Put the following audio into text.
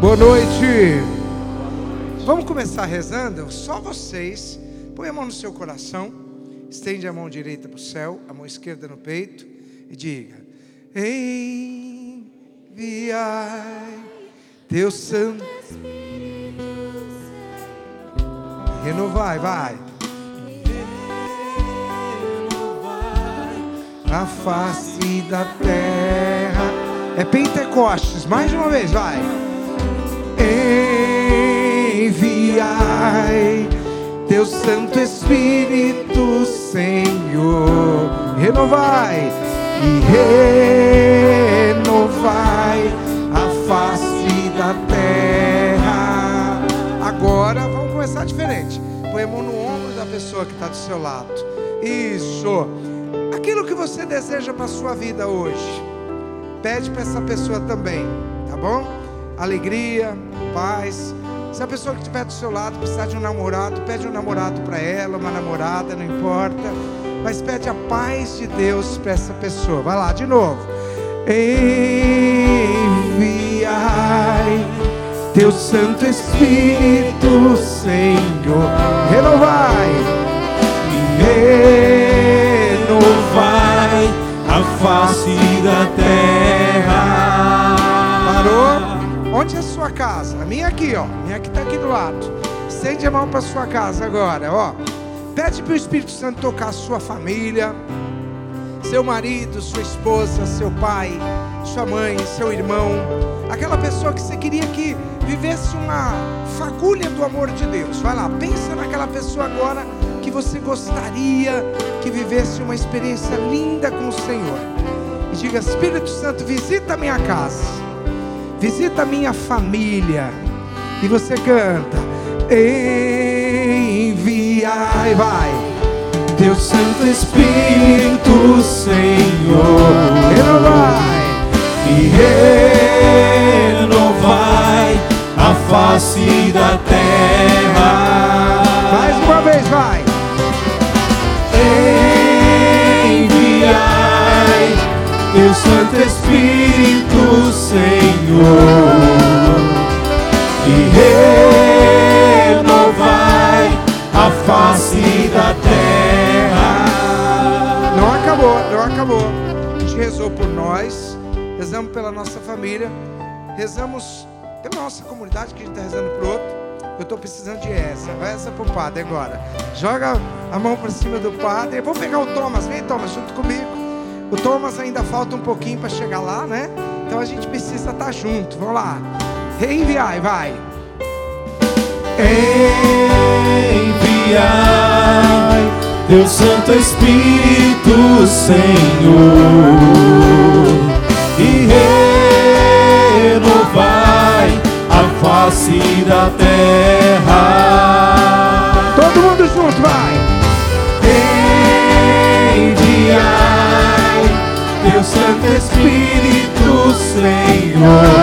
Boa noite. Vamos começar rezando? Só vocês. Põe a mão no seu coração. Estende a mão direita para o céu, a mão esquerda no peito e diga: Enviai teu santo. Renovai, vai. A face da terra. É Pentecostes, mais uma vez, vai. Enviai teu Santo Espírito, Senhor. Renovai e renovai a face da terra. Agora vamos começar diferente. Põe a mão no ombro da pessoa que está do seu lado. Isso. Aquilo que você deseja para a sua vida hoje. Pede para essa pessoa também, tá bom? Alegria, paz. Se a pessoa que estiver do seu lado precisar de um namorado, pede um namorado para ela, uma namorada, não importa. Mas pede a paz de Deus para essa pessoa. Vai lá, de novo. Enviai teu Santo Espírito, Senhor. Renovai. Renovai a face da terra. Onde é a sua casa? A minha aqui, ó. Minha aqui está aqui do lado. Estende a mão para sua casa agora, ó. Pede para o Espírito Santo tocar a sua família, seu marido, sua esposa, seu pai, sua mãe, seu irmão, aquela pessoa que você queria que vivesse uma fagulha do amor de Deus. Vai lá, pensa naquela pessoa agora que você gostaria que vivesse uma experiência linda com o Senhor. E diga: Espírito Santo, visita minha casa, visita minha família. E você canta: Enviai, vai. Teu Santo Espírito, Senhor, Renovai. e renovai a face da terra. Senhor, e renovai a face da terra. Não acabou, não acabou. A gente rezou por nós, rezamos pela nossa família, rezamos pela nossa comunidade que a gente está rezando por outro. Eu estou precisando de essa. Vai essa pro padre agora. Joga a mão para cima do padre. Vou pegar o Thomas. Vem, Thomas, junto comigo. O Thomas ainda falta um pouquinho para chegar lá, né? Então a gente precisa estar junto. Vamos lá. Reenviai, vai. Enviai teu Santo Espírito, Senhor, e renovai a face da Senhor.